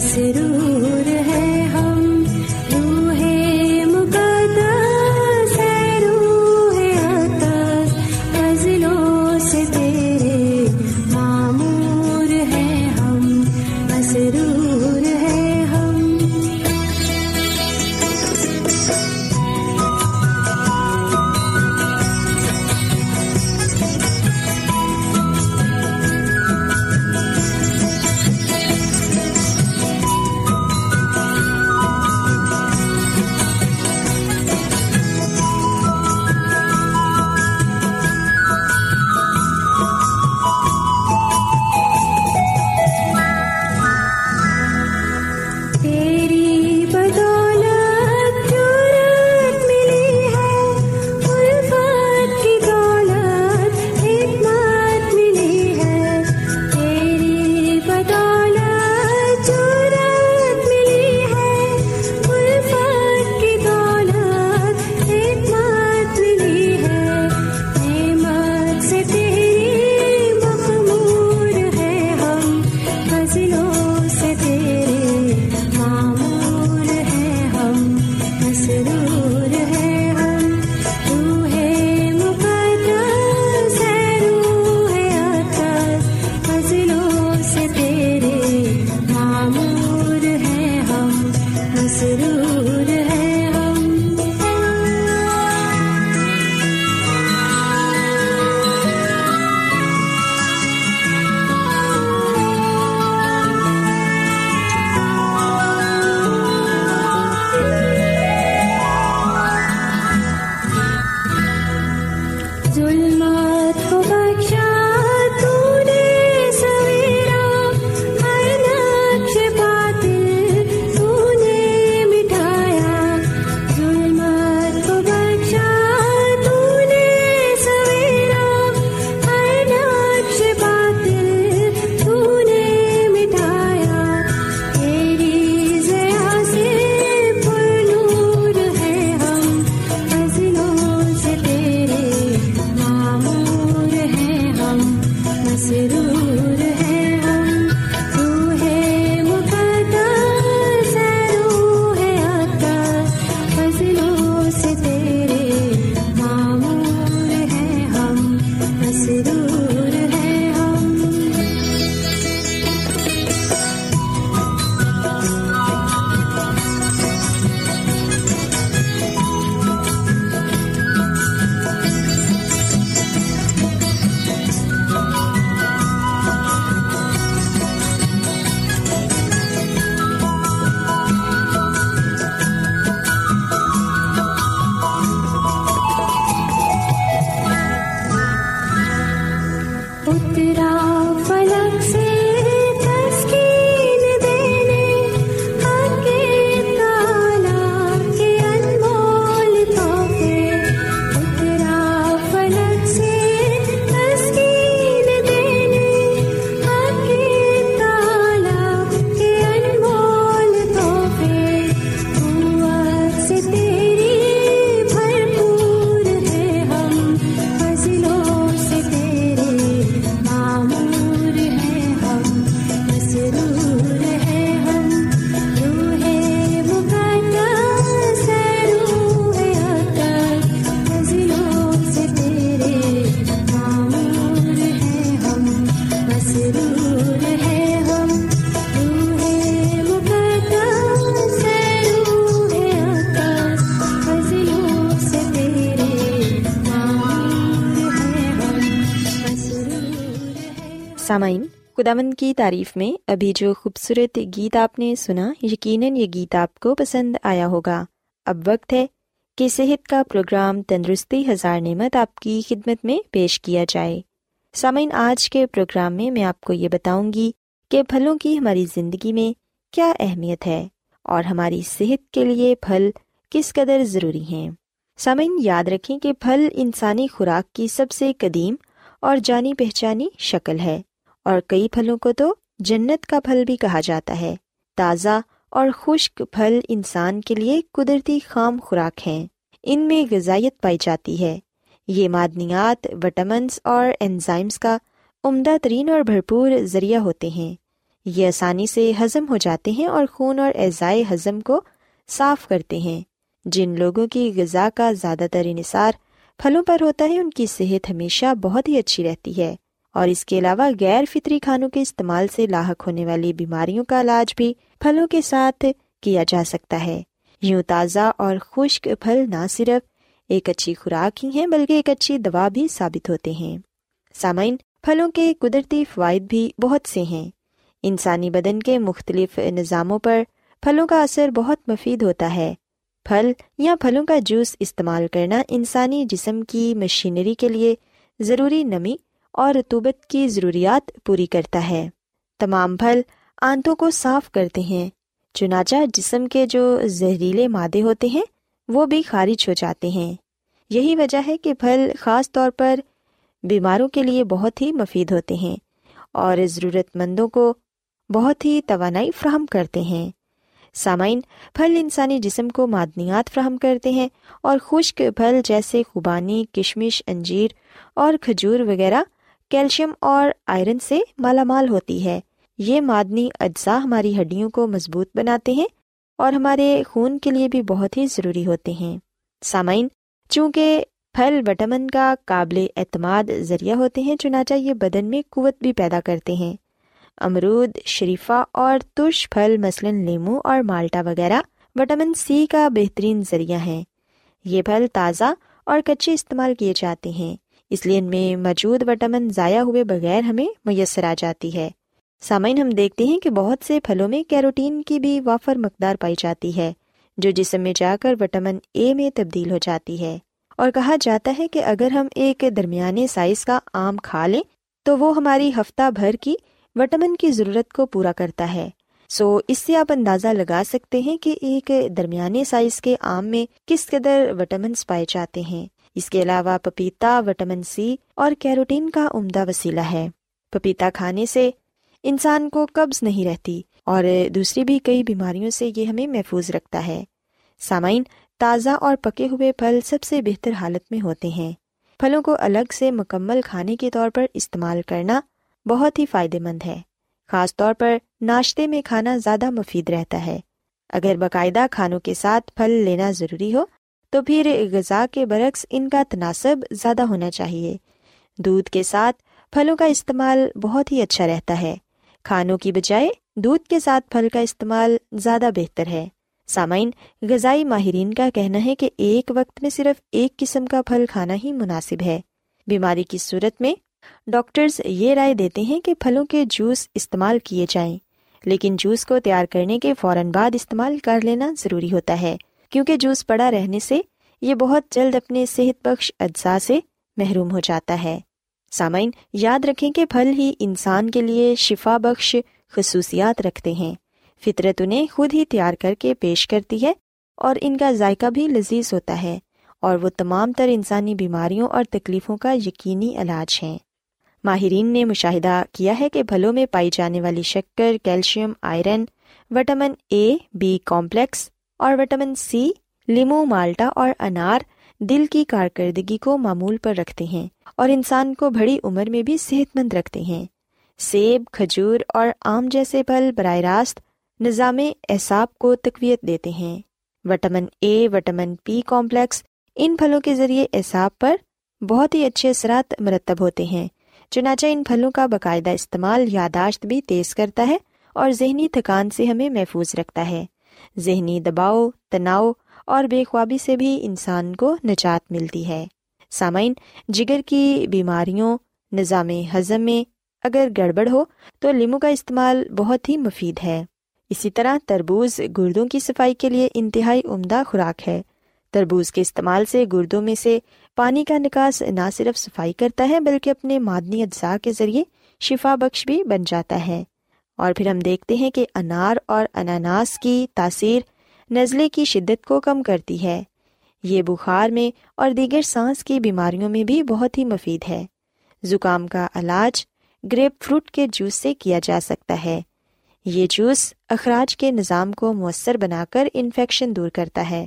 سرو سامعین خدامند کی تعریف میں ابھی جو خوبصورت گیت آپ نے سنا، یقیناً یہ گیت آپ کو پسند آیا ہوگا۔ اب وقت ہے کہ صحت کا پروگرام تندرستی ہزار نعمت آپ کی خدمت میں پیش کیا جائے۔ سامعین، آج کے پروگرام میں میں آپ کو یہ بتاؤں گی کہ پھلوں کی ہماری زندگی میں کیا اہمیت ہے اور ہماری صحت کے لیے پھل کس قدر ضروری ہیں۔ سامعین، یاد رکھیں کہ پھل انسانی خوراک کی سب سے قدیم اور جانی پہچانی شکل ہے۔ اور کئی پھلوں کو تو جنت کا پھل بھی کہا جاتا ہے۔ تازہ اور خشک پھل انسان کے لیے قدرتی خام خوراک ہیں۔ ان میں غذائیت پائی جاتی ہے۔ یہ معدنیات وٹامنس اور انزائمس کا عمدہ ترین اور بھرپور ذریعہ ہوتے ہیں۔ یہ آسانی سے ہضم ہو جاتے ہیں اور خون اور اعضائے ہضم کو صاف کرتے ہیں۔ جن لوگوں کی غذا کا زیادہ تر انحصار پھلوں پر ہوتا ہے، ان کی صحت ہمیشہ بہت ہی اچھی رہتی ہے۔ اور اس کے علاوہ غیر فطری کھانوں کے استعمال سے لاحق ہونے والی بیماریوں کا علاج بھی پھلوں کے ساتھ کیا جا سکتا ہے۔ یوں تازہ اور خشک پھل نہ صرف ایک اچھی خوراک ہی ہیں بلکہ ایک اچھی دوا بھی ثابت ہوتے ہیں۔ سامعین، پھلوں کے قدرتی فوائد بھی بہت سے ہیں۔ انسانی بدن کے مختلف نظاموں پر پھلوں کا اثر بہت مفید ہوتا ہے۔ پھل یا پھلوں کا جوس استعمال کرنا انسانی جسم کی مشینری کے لیے ضروری نمی اور رتوبت کی ضروریات پوری کرتا ہے۔ تمام پھل آنتوں کو صاف کرتے ہیں۔ چنانچہ جسم کے جو زہریلے مادے ہوتے ہیں، وہ بھی خارج ہو جاتے ہیں۔ یہی وجہ ہے کہ پھل خاص طور پر بیماروں کے لیے بہت ہی مفید ہوتے ہیں اور ضرورت مندوں کو بہت ہی توانائی فراہم کرتے ہیں۔ سامعین، پھل انسانی جسم کو معدنیات فراہم کرتے ہیں اور خشک پھل جیسے خوبانی، کشمش، انجیر اور کھجور وغیرہ کیلشیم اور آئرن سے مالا مال ہوتی ہے۔ یہ معدنی اجزاء ہماری ہڈیوں کو مضبوط بناتے ہیں اور ہمارے خون کے لیے بھی بہت ہی ضروری ہوتے ہیں۔ سامعین، چونکہ پھل وٹامن کا قابل اعتماد ذریعہ ہوتے ہیں، چنانچہ یہ بدن میں قوت بھی پیدا کرتے ہیں۔ امرود، شریفہ اور ترش پھل، مثلاً لیمو اور مالٹا وغیرہ، وٹامن سی کا بہترین ذریعہ ہیں۔ یہ پھل تازہ اور کچے استعمال کیے جاتے ہیں۔ اس لیے ان میں موجود وٹامن ضائع ہوئے بغیر ہمیں میسر آ جاتی ہے۔ سامعین، ہم دیکھتے ہیں کہ بہت سے پھلوں میں کیروٹین کی بھی وافر مقدار پائی جاتی ہے، جو جسم میں جا کر وٹامن اے میں تبدیل ہو جاتی ہے۔ اور کہا جاتا ہے کہ اگر ہم ایک درمیانے سائز کا آم کھا لیں، تو وہ ہماری ہفتہ بھر کی وٹامن کی ضرورت کو پورا کرتا ہے۔ سو، اس سے آپ اندازہ لگا سکتے ہیں کہ ایک درمیانے سائز کے آم میں کس قدر وٹامنس پائے جاتے ہیں۔ اس کے علاوہ پپیتا، وٹامن سی اور کیروٹین کا عمدہ وسیلہ ہے۔ پپیتا کھانے سے انسان کو قبض نہیں رہتی اور دوسری بھی کئی بیماریوں سے یہ ہمیں محفوظ رکھتا ہے۔ سامعین، تازہ اور پکے ہوئے پھل سب سے بہتر حالت میں ہوتے ہیں۔ پھلوں کو الگ سے مکمل کھانے کے طور پر استعمال کرنا بہت ہی فائدے مند ہے۔ خاص طور پر ناشتے میں کھانا زیادہ مفید رہتا ہے۔ اگر باقاعدہ کھانوں کے ساتھ پھل لینا ضروری ہو تو پھر غذا کے برعکس ان کا تناسب زیادہ ہونا چاہیے۔ دودھ کے ساتھ پھلوں کا استعمال بہت ہی اچھا رہتا ہے۔ کھانوں کی بجائے دودھ کے ساتھ پھل کا استعمال زیادہ بہتر ہے۔ سامعین، غذائی ماہرین کا کہنا ہے کہ ایک وقت میں صرف ایک قسم کا پھل کھانا ہی مناسب ہے۔ بیماری کی صورت میں ڈاکٹرز یہ رائے دیتے ہیں کہ پھلوں کے جوس استعمال کیے جائیں، لیکن جوس کو تیار کرنے کے فوراً بعد استعمال کر لینا ضروری ہوتا ہے۔ کیونکہ جوس پڑا رہنے سے یہ بہت جلد اپنے صحت بخش اجزاء سے محروم ہو جاتا ہے۔ سامعین، یاد رکھیں کہ پھل ہی انسان کے لیے شفا بخش خصوصیات رکھتے ہیں۔ فطرت انہیں خود ہی تیار کر کے پیش کرتی ہے اور ان کا ذائقہ بھی لذیذ ہوتا ہے اور وہ تمام تر انسانی بیماریوں اور تکلیفوں کا یقینی علاج ہیں۔ ماہرین نے مشاہدہ کیا ہے کہ پھلوں میں پائی جانے والی شکر، calcium, iron, vitamin A B complex اور وٹامن سی لیمو، مالٹا اور انار دل کی کارکردگی کو معمول پر رکھتے ہیں اور انسان کو بڑی عمر میں بھی صحت مند رکھتے ہیں۔ سیب، کھجور اور آم جیسے پھل براہ راست نظام اعصاب کو تقویت دیتے ہیں۔ Vitamin A vitamin P complex ان پھلوں کے ذریعے اعصاب پر بہت ہی اچھے اثرات مرتب ہوتے ہیں۔ چنانچہ ان پھلوں کا باقاعدہ استعمال یاداشت بھی تیز کرتا ہے اور ذہنی تھکان سے ہمیں محفوظ رکھتا ہے۔ ذہنی دباؤ، تناؤ اور بے خوابی سے بھی انسان کو نجات ملتی ہے۔ سامعین، جگر کی بیماریوں، نظام ہضم میں اگر گڑبڑ ہو تو لیمو کا استعمال بہت ہی مفید ہے۔ اسی طرح تربوز گردوں کی صفائی کے لیے انتہائی عمدہ خوراک ہے۔ تربوز کے استعمال سے گردوں میں سے پانی کا نکاس نہ صرف صفائی کرتا ہے بلکہ اپنے معدنی اجزاء کے ذریعے شفا بخش بھی بن جاتا ہے۔ اور پھر ہم دیکھتے ہیں کہ انار اور اناناس کی تاثیر نزلے کی شدت کو کم کرتی ہے۔ یہ بخار میں اور دیگر سانس کی بیماریوں میں بھی بہت ہی مفید ہے۔ زکام کا علاج گریپ فروٹ کے جوس سے کیا جا سکتا ہے۔ یہ جوس اخراج کے نظام کو مؤثر بنا کر انفیکشن دور کرتا ہے۔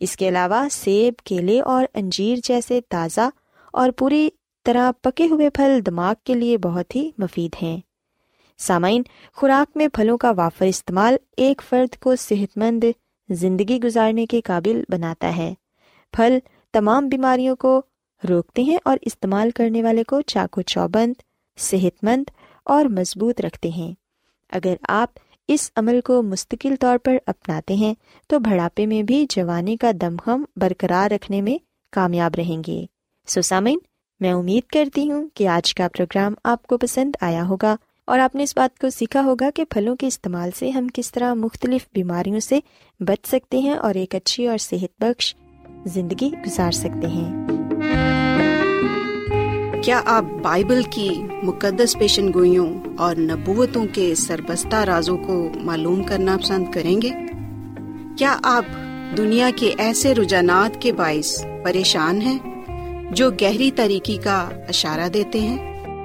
اس کے علاوہ سیب، کیلے اور انجیر جیسے تازہ اور پوری طرح پکے ہوئے پھل دماغ کے لیے بہت ہی مفید ہیں۔ سامعین، خوراک میں پھلوں کا وافر استعمال ایک فرد کو صحت مند زندگی گزارنے کے قابل بناتا ہے۔ پھل تمام بیماریوں کو روکتے ہیں اور استعمال کرنے والے کو چاقو چوبند صحت مند اور مضبوط رکھتے ہیں۔ اگر آپ اس عمل کو مستقل طور پر اپناتے ہیں، تو بڑھاپے میں بھی جوانی کا دمخم برقرار رکھنے میں کامیاب رہیں گے۔ سوسامین میں امید کرتی ہوں کہ آج کا پروگرام آپ کو پسند آیا ہوگا۔ اور آپ نے اس بات کو سیکھا ہوگا کہ پھلوں کے استعمال سے ہم کس طرح مختلف بیماریوں سے بچ سکتے ہیں اور ایک اچھی اور صحت بخش زندگی گزار سکتے ہیں۔ کیا آپ بائبل کی مقدس پیشن گوئیوں اور نبوتوں کے سربستہ رازوں کو معلوم کرنا پسند کریں گے؟ کیا آپ دنیا کے ایسے رجحانات کے باعث پریشان ہیں جو گہری طریقے کا اشارہ دیتے ہیں؟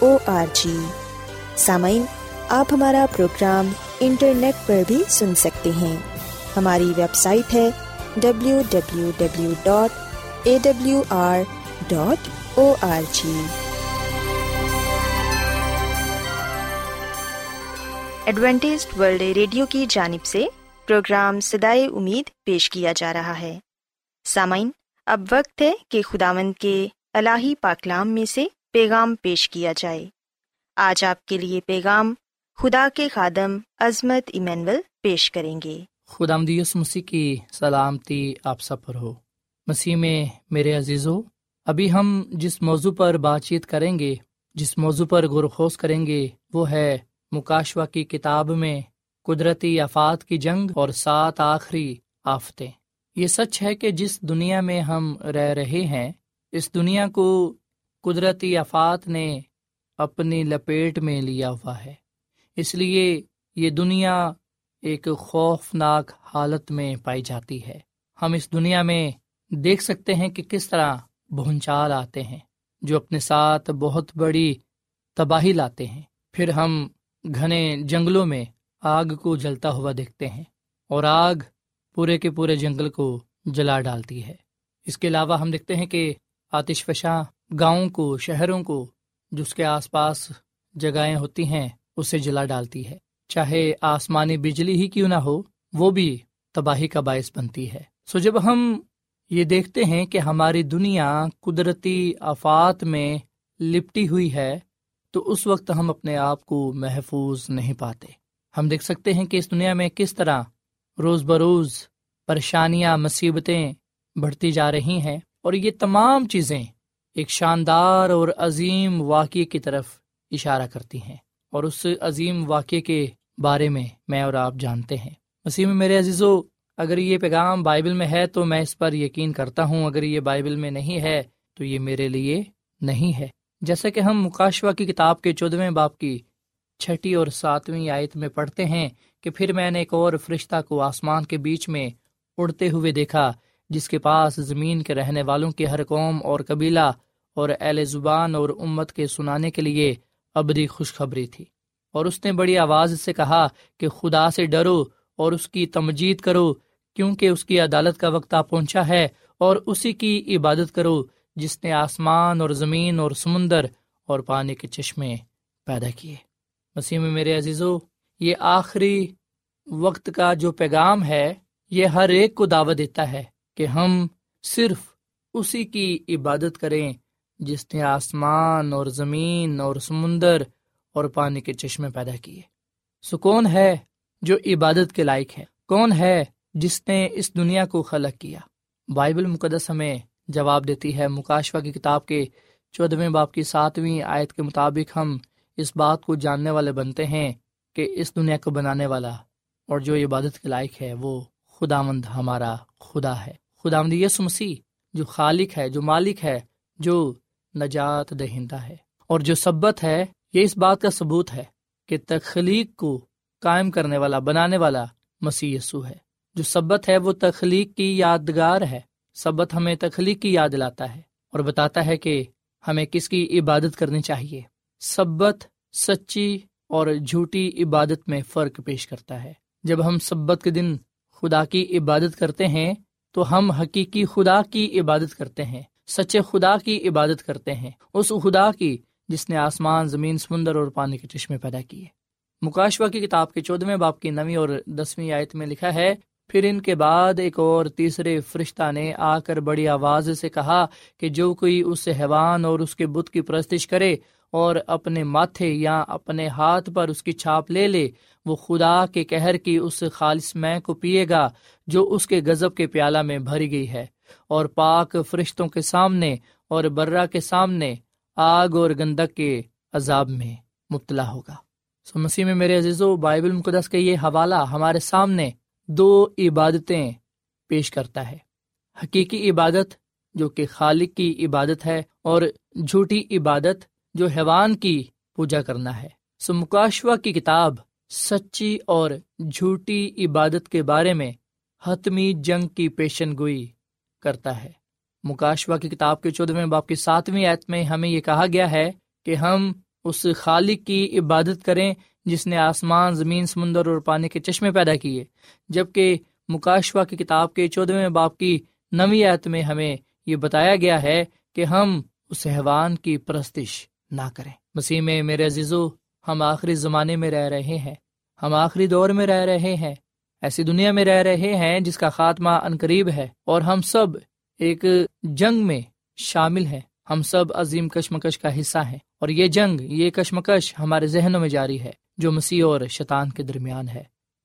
O R G سامعین، آپ ہمارا پروگرام انٹرنیٹ پر بھی سن سکتے ہیں۔ ہماری ویب سائٹ ہے W W W dot A W R dot O R G Adventist world radio کی جانب سے پروگرام سدائے امید پیش کیا جا رہا ہے۔ سامعین، اب وقت ہے کہ خداوند کے الہی پاکلام میں سے پیغام پیش کیا جائے۔ آج آپ کے لیے پیغام خدا کے خادم عظمت ایمینول پیش کریں گے۔ خدا مدیس مسیح کی سلامتی آپ سب پر ہو۔ مسیح میں میرے عزیز ہو ابھی ہم جس موضوع پر بات چیت کریں گے، جس موضوع پر غرخوز کریں گے، وہ ہے مکاشوا کی کتاب میں قدرتی آفات کی جنگ اور سات آخری آفتیں۔ یہ سچ ہے کہ جس دنیا میں ہم رہ رہے ہیں، اس دنیا کو قدرتی آفات نے اپنی لپیٹ میں لیا ہوا ہے۔ اس لیے یہ دنیا ایک خوفناک حالت میں پائی جاتی ہے۔ ہم اس دنیا میں دیکھ سکتے ہیں کہ کس طرح بھونچال آتے ہیں، جو اپنے ساتھ بہت بڑی تباہی لاتے ہیں۔ پھر ہم گھنے جنگلوں میں آگ کو جلتا ہوا دیکھتے ہیں اور آگ پورے کے پورے جنگل کو جلا ڈالتی ہے۔ اس کے علاوہ ہم دیکھتے ہیں کہ آتش فشاں گاؤں کو، شہروں کو جس کے آس پاس جگہیں ہوتی ہیں، اسے جلا ڈالتی ہے۔ چاہے آسمانی بجلی ہی کیوں نہ ہو، وہ بھی تباہی کا باعث بنتی ہے۔ سو جب ہم یہ دیکھتے ہیں کہ ہماری دنیا قدرتی آفات میں لپٹی ہوئی ہے، تو اس وقت ہم اپنے آپ کو محفوظ نہیں پاتے۔ ہم دیکھ سکتے ہیں کہ اس دنیا میں کس طرح روز بروز پریشانیاں، مصیبتیں بڑھتی جا رہی ہیں اور یہ تمام چیزیں ایک شاندار اور عظیم واقعے کی طرف اشارہ کرتی ہیں اور اس عظیم واقعے کے بارے میں میں اور آپ جانتے ہیں۔ مسیح میرے عزیزو، اگر یہ پیغام بائبل میں ہے تو میں اس پر یقین کرتا ہوں، اگر یہ بائبل میں نہیں ہے تو یہ میرے لیے نہیں ہے۔ جیسا کہ ہم مکاشوا کی کتاب کے چودھویں باپ کی چھٹی اور ساتویں آیت میں پڑھتے ہیں کہ پھر میں نے ایک اور فرشتہ کو آسمان کے بیچ میں اڑتے ہوئے دیکھا جس کے پاس زمین کے رہنے والوں کی ہر قوم اور قبیلہ اور اہل زبان اور امت کے سنانے کے لیے ابدی خوشخبری تھی۔ اور اس نے بڑی آواز سے کہا کہ خدا سے ڈرو اور اس کی تمجید کرو، کیونکہ اس کی عدالت کا وقت آ پہنچا ہے اور اسی کی عبادت کرو جس نے آسمان اور زمین اور سمندر اور پانی کے چشمے پیدا کیے۔ مسیح میں میرے عزیزو، یہ آخری وقت کا جو پیغام ہے، یہ ہر ایک کو دعوت دیتا ہے۔ کہ ہم صرف اسی کی عبادت کریں جس نے آسمان اور زمین اور سمندر اور پانی کے چشمے پیدا کیے۔ سو کون ہے جو عبادت کے لائق ہے؟ کون ہے جس نے اس دنیا کو خلق کیا؟ بائبل مقدس ہمیں جواب دیتی ہے مکاشفہ کی کتاب کے چودھویں باپ کی ساتویں آیت کے مطابق ہم اس بات کو جاننے والے بنتے ہیں کہ اس دنیا کو بنانے والا اور جو عبادت کے لائق ہے وہ خدا مند ہمارا خدا ہے۔ خدا یس مسیح، جو خالق ہے، جو مالک ہے، جو نجات دہندہ ہے اور جو سبت ہے، یہ اس بات کا ثبوت ہے کہ تخلیق کو قائم کرنے والا، بنانے والا مسیح یسو ہے۔ جو سبت ہے، وہ تخلیق کی یادگار ہے۔ سبت ہمیں تخلیق کی یاد لاتا ہے اور بتاتا ہے کہ ہمیں کس کی عبادت کرنی چاہیے۔ سبت سچی اور جھوٹی عبادت میں فرق پیش کرتا ہے۔ جب ہم سبت کے دن خدا کی عبادت کرتے ہیں تو ہم حقیقی خدا کی عبادت کرتے ہیں، سچے خدا کی عبادت کرتے ہیں۔ اس خدا کی جس نے آسمان، زمین، سمندر اور پانی کے چشمے پیدا کیے۔ مکاشوا کی کتاب کے چودہویں باپ کی نویں اور دسویں آیت میں لکھا ہے، پھر ان کے بعد ایک اور تیسرے فرشتہ نے آ کر بڑی آواز سے کہا کہ جو کوئی اس حیوان اور اس کے بت کی پرستش کرے اور اپنے ماتھے یا اپنے ہاتھ پر اس کی چھاپ لے لے وہ خدا کے کہر کی اس خالص میں کو پیے گا جو اس کے گزب کے پیالہ میں بھری گئی ہے، اور پاک فرشتوں کے سامنے اور برا کے سامنے آگ اور گندک کے عذاب میں مبتلا ہوگا۔ سو مسیح میں میرے عزیز و بائبل مقدس کا یہ حوالہ ہمارے سامنے دو عبادتیں پیش کرتا ہے۔ حقیقی عبادت جو کہ خالق کی عبادت ہے اور جھوٹی عبادت جو حیوان کی پوجا کرنا ہے۔ سو مکاشوا کی کتاب سچی اور جھوٹی عبادت کے بارے میں حتمی جنگ کی پیشن گوئی کرتا ہے۔ مکاشوا کی کتاب کے چودہویں باپ کی ساتویں ایت میں ہمیں یہ کہا گیا ہے کہ ہم اس خالق کی عبادت کریں جس نے آسمان، زمین، سمندر اور پانی کے چشمے پیدا کیے۔ جبکہ مکاشوا کی کتاب کے چودہویں باپ کی نوی ایت میں ہمیں یہ بتایا گیا ہے کہ ہم اس حیوان کی پرستش نہ کریں۔ مسیح میں میرے عزیزو ہم آخری زمانے میں رہ رہے ہیں۔ ہم آخری دور میں رہ رہے ہیں۔ ایسی دنیا میں رہ رہے ہیں جس کا خاتمہ قریب ہے۔ اور ہم سب ایک جنگ میں شامل ہیں۔ ہم سب عظیم کشمکش کا حصہ ہیں۔ اور یہ جنگ، یہ کشمکش ہمارے ذہنوں میں جاری ہے، جو مسیح اور شیطان کے درمیان ہے۔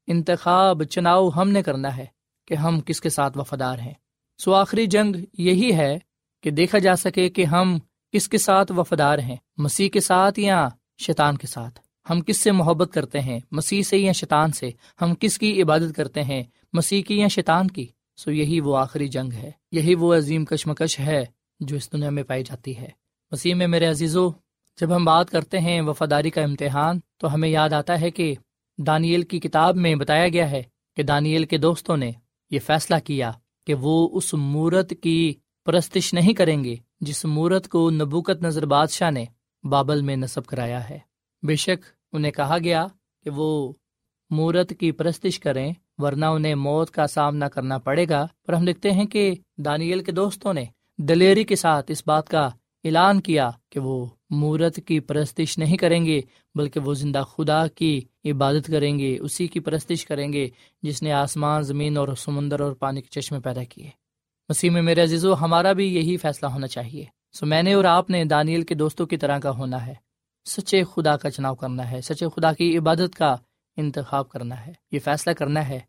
انتخاب چناؤ ہم نے کرنا ہے کہ ہم کس کے ساتھ وفادار ہیں۔ سو آخری جنگ یہی ہے کہ دیکھا جا سکے کہ ہم کس کے ساتھ وفادار ہیں۔ مسیح کے ساتھ یا شیطان کے ساتھ۔ ہم کس سے محبت کرتے ہیں؟ مسیح سے یا شیطان سے؟ ہم کس کی عبادت کرتے ہیں؟ مسیح کی یا شیطان کی؟ سو یہی وہ آخری جنگ ہے۔ یہی وہ عظیم کشمکش ہے جو اس دنیا میں پائی جاتی ہے۔ مسیح میں میرے عزیزو، جب ہم بات کرتے ہیں وفاداری کا امتحان، تو ہمیں یاد آتا ہے کہ دانیل کی کتاب میں بتایا گیا ہے کہ دانیل کے دوستوں نے یہ فیصلہ کیا کہ وہ اس مورت کی پرستش نہیں کریں گے، جس مورت کو نبوکت نظر بادشاہ نے بابل میں نصب کرایا ہے۔ بے شک انہیں کہا گیا کہ وہ مورت کی پرستش کریں، ورنہ انہیں موت کا سامنا کرنا پڑے گا۔ پر ہم دیکھتے ہیں کہ دانیل کے دوستوں نے دلیری کے ساتھ اس بات کا اعلان کیا کہ وہ مورت کی پرستش نہیں کریں گے، بلکہ وہ زندہ خدا کی عبادت کریں گے، اسی کی پرستش کریں گے جس نے آسمان، زمین اور سمندر اور پانی کے چشمے پیدا کیے۔ مسیح میں میرے عزیزو، ہمارا بھی یہی فیصلہ ہونا چاہیے۔ سو میں نے اور آپ نے دانیل کے دوستوں کی طرح کا ہونا ہے۔ سچے خدا کا چناؤ کرنا ہے، سچے خدا کی عبادت کا انتخاب کرنا ہے۔ یہ فیصلہ کرنا ہے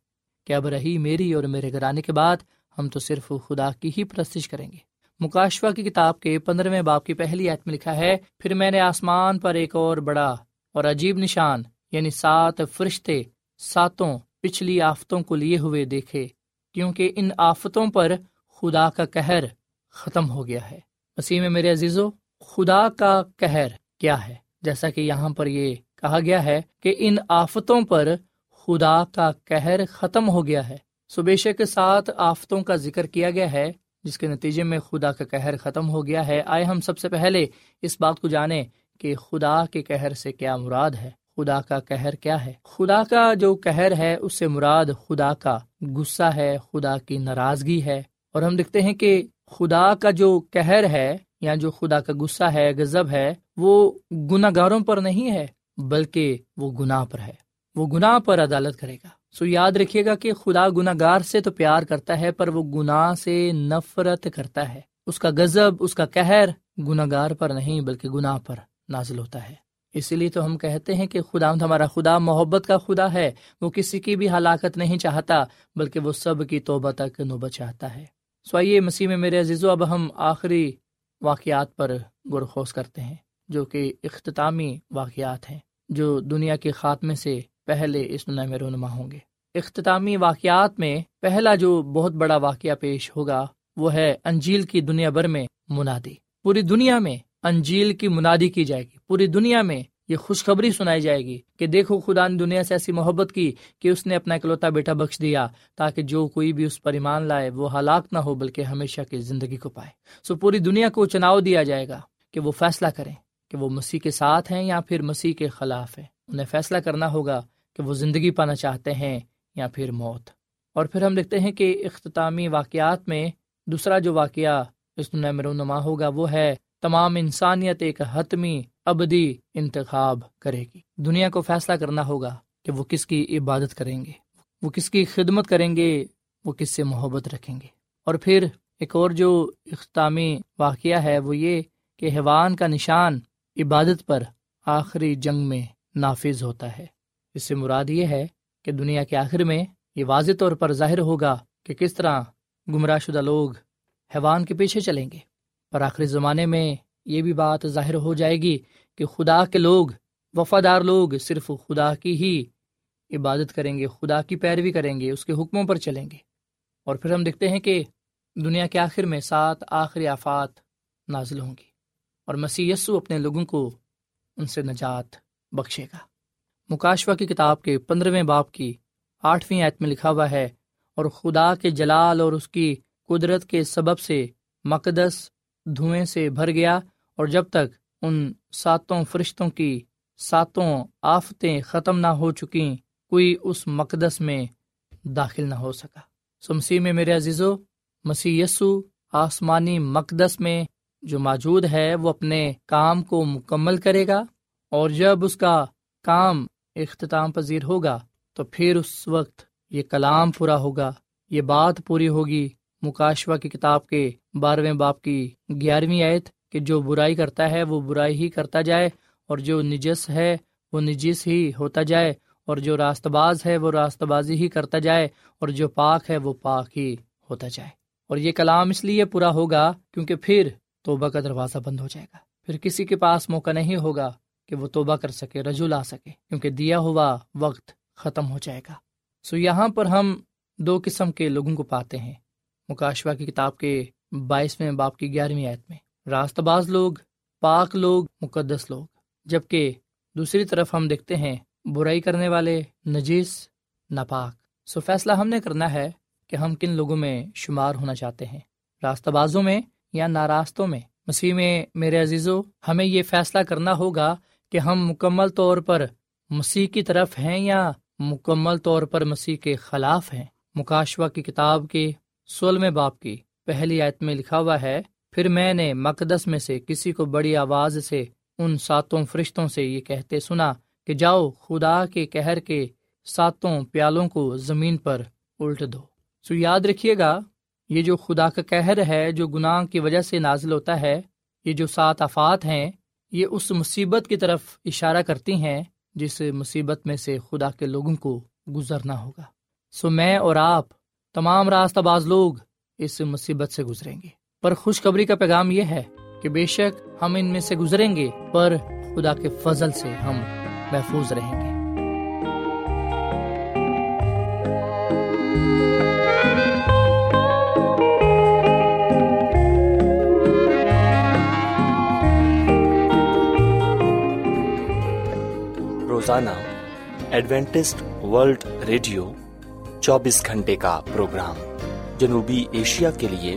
کہ اب رہی میری اور میرے گھرانے کے بعد ہم تو صرف خدا کی ہی پرستش کریں گے۔ مکاشوا کی کتاب کے پندرہویں باپ کی پہلی ایت میں لکھا ہے، پھر میں نے آسمان پر ایک اور بڑا اور عجیب نشان یعنی سات فرشتے ساتوں پچھلی آفتوں کو لیے ہوئے دیکھے، کیونکہ ان آفتوں پر خدا کا کہر ختم ہو گیا ہے۔ مسیح میں میرے عزیزو، خدا کا کہر کیا ہے؟ جیسا کہ یہاں پر یہ کہا گیا ہے کہ ان آفتوں پر خدا کا کہر ختم ہو گیا ہے۔ سبیشے کے ساتھ آفتوں کا ذکر کیا گیا ہے، جس کے نتیجے میں خدا کا کہر ختم ہو گیا ہے۔ آئے ہم سب سے پہلے اس بات کو جانیں کہ خدا کے کہر سے کیا مراد ہے؟ خدا کا کہر کیا ہے؟ خدا کا جو کہر ہے، اس سے مراد خدا کا غصہ ہے، خدا کی ناراضگی ہے۔ اور ہم دیکھتے ہیں کہ خدا کا جو کہر ہے یا جو خدا کا غصہ ہے غزب ہے، وہ گناہ گاروں پر نہیں ہے، بلکہ وہ گناہ پر ہے۔ وہ گناہ پر عدالت کرے گا۔ سو یاد رکھیے گا کہ خدا گناہ گار سے تو پیار کرتا ہے، پر وہ گناہ سے نفرت کرتا ہے۔ اس کا غزب اس کا کہر گناہ گار پر نہیں، بلکہ گناہ پر نازل ہوتا ہے۔ اسی لیے تو ہم کہتے ہیں کہ خدا ہمارا خدا محبت کا خدا ہے۔ وہ کسی کی بھی ہلاکت نہیں چاہتا، بلکہ وہ سب کی توبہ تک نوبت چاہتا ہے۔ سو آئیے مسیح میں میرے عزیز و اب ہم آخری واقعات پر گرخوز کرتے ہیں، جو کہ اختتامی واقعات ہیں، جو دنیا کے خاتمے سے پہلے اس دنیا میں رونما ہوں گے۔ اختتامی واقعات میں پہلا جو بہت بڑا واقعہ پیش ہوگا، وہ ہے انجیل کی دنیا بھر میں منادی۔ پوری دنیا میں انجیل کی منادی کی جائے گی۔ پوری دنیا میں یہ خوشخبری سنائی جائے گی کہ دیکھو خدا نے دنیا سے ایسی محبت کی کہ اس نے اپنا اکلوتا بیٹا بخش دیا تاکہ جو کوئی بھی اس پر ایمان لائے وہ ہلاک نہ ہو بلکہ ہمیشہ کی زندگی کو پائے۔ سو پوری دنیا کو چناؤ دیا جائے گا کہ وہ فیصلہ کریں کہ وہ مسیح کے ساتھ ہیں یا پھر مسیح کے خلاف ہیں۔ انہیں فیصلہ کرنا ہوگا کہ وہ زندگی پانا چاہتے ہیں یا پھر موت۔ اور پھر ہم دیکھتے ہیں کہ اختتامی واقعات میں دوسرا جو واقعہ اس دنیا میں رونما ہوگا وہ ہے تمام انسانیت ایک حتمی ابدی انتخاب کرے گی۔ دنیا کو فیصلہ کرنا ہوگا کہ وہ کس کی عبادت کریں گے، وہ کس کی خدمت کریں گے، وہ کس سے محبت رکھیں گے۔ اور پھر ایک اور جو اختتامی واقعہ ہے وہ یہ کہ حیوان کا نشان عبادت پر آخری جنگ میں نافذ ہوتا ہے۔ اس سے مراد یہ ہے کہ دنیا کے آخر میں یہ واضح طور پر ظاہر ہوگا کہ کس طرح گمراہ شدہ لوگ حیوان کے پیچھے چلیں گے۔ اور آخری زمانے میں یہ بھی بات ظاہر ہو جائے گی کہ خدا کے لوگ، وفادار لوگ صرف خدا کی ہی عبادت کریں گے، خدا کی پیروی کریں گے، اس کے حکموں پر چلیں گے۔ اور پھر ہم دیکھتے ہیں کہ دنیا کے آخر میں سات آخری آفات نازل ہوں گی اور مسیح یسو اپنے لوگوں کو ان سے نجات بخشے گا۔ مکاشوا کی کتاب کے پندرہویں باپ کی آٹھویں آیت میں لکھا ہوا ہے، اور خدا کے جلال اور اس کی قدرت کے سبب سے مقدس دھوئیں سے بھر گیا اور جب تک ان ساتوں فرشتوں کی ساتوں آفتیں ختم نہ ہو چکیں، کوئی اس مقدس میں داخل نہ ہو سکا۔ سمسی میں میرے عزیزو، مسیح یسو آسمانی مقدس میں جو موجود ہے، وہ اپنے کام کو مکمل کرے گا اور جب اس کا کام اختتام پذیر ہوگا، تو پھر اس وقت یہ کلام پورا ہوگا، یہ بات پوری ہوگی مکاشوا کی کتاب کے بارہویں باپ کی گیارہویں آیت۔ کہ جو برائی کرتا ہے وہ برائی ہی کرتا جائے اور جو نجس ہے وہ نجس ہی ہوتا جائے اور جو راست باز ہے وہ راست بازی ہی کرتا جائے اور جو پاک ہے وہ پاک ہی ہوتا جائے اور یہ کلام اس لیے پورا ہوگا کیونکہ پھر توبہ کا دروازہ بند ہو جائے گا۔ پھر کسی کے پاس موقع نہیں ہوگا کہ وہ توبہ کر سکے رجو لا سکے، کیونکہ دیا ہوا وقت ختم ہو جائے گا۔ سو یہاں پر ہم دو قسم کے لوگوں کو پاتے ہیں۔ مکاشوا کی کتاب کے بائیسویں باپ کی گیارہویں آیت میں۔ راست باز لوگ، پاک لوگ، مقدس لوگ۔ جبکہ دوسری طرف ہم دیکھتے ہیں، برائی کرنے والے، نجیس، ناپاک۔ سو فیصلہ ہم نے کرنا ہے کہ ہم کن لوگوں میں شمار ہونا چاہتے ہیں۔ راستہ بازوں میں یا ناراستوں میں؟ مسیح میں، میرے عزیزو، ہمیں یہ فیصلہ کرنا ہوگا کہ ہم مکمل طور پر مسیح کی طرف ہیں یا مکمل طور پر مسیح کے خلاف ہیں۔ مکاشوا کی کتاب کے سولہویں باپ کی پہلی آیت میں لکھا ہوا ہے پھر میں نے مقدس میں سے کسی کو بڑی آواز سے ان ساتوں فرشتوں سے یہ کہتے سنا کہ جاؤ خدا کے کہر کے ساتوں پیالوں کو زمین پر الٹ دو۔ سو یاد رکھیے گا، یہ جو خدا کا کہر ہے، جو گناہ کی وجہ سے نازل ہوتا ہے، یہ جو سات افات ہیں، یہ اس مصیبت کی طرف اشارہ کرتی ہیں جس مصیبت میں سے خدا کے لوگوں کو گزرنا ہوگا۔ سو میں اور آپ تمام راستہ باز لوگ اس مصیبت سے گزریں گے۔ پر خوشخبری کا پیغام یہ ہے کہ بے شک ہم ان میں سے گزریں گے، پر خدا کے فضل سے ہم محفوظ رہیں گے۔ روزانہ ایڈوینٹسٹ ورلڈ ریڈیو چوبیس گھنٹے کا پروگرام جنوبی ایشیا کے لیے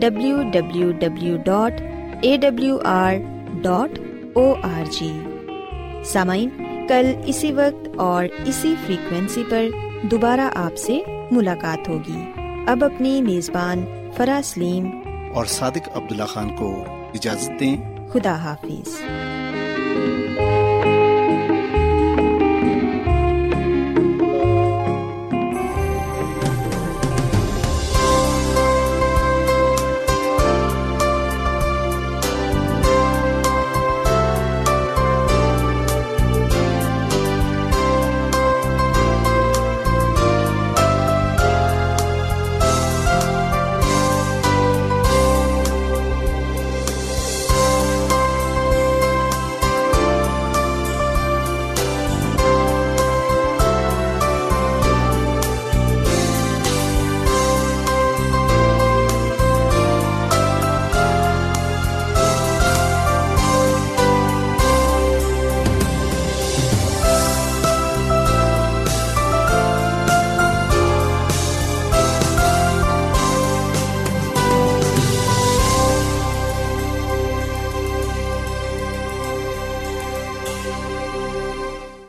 W W W dot A W R dot O R G سامعین کل اسی وقت اور اسی فریکوینسی پر دوبارہ آپ سے ملاقات ہوگی۔ اب اپنی میزبان فرا سلیم اور صادق عبداللہ خان کو اجازت دیں۔ خدا حافظ۔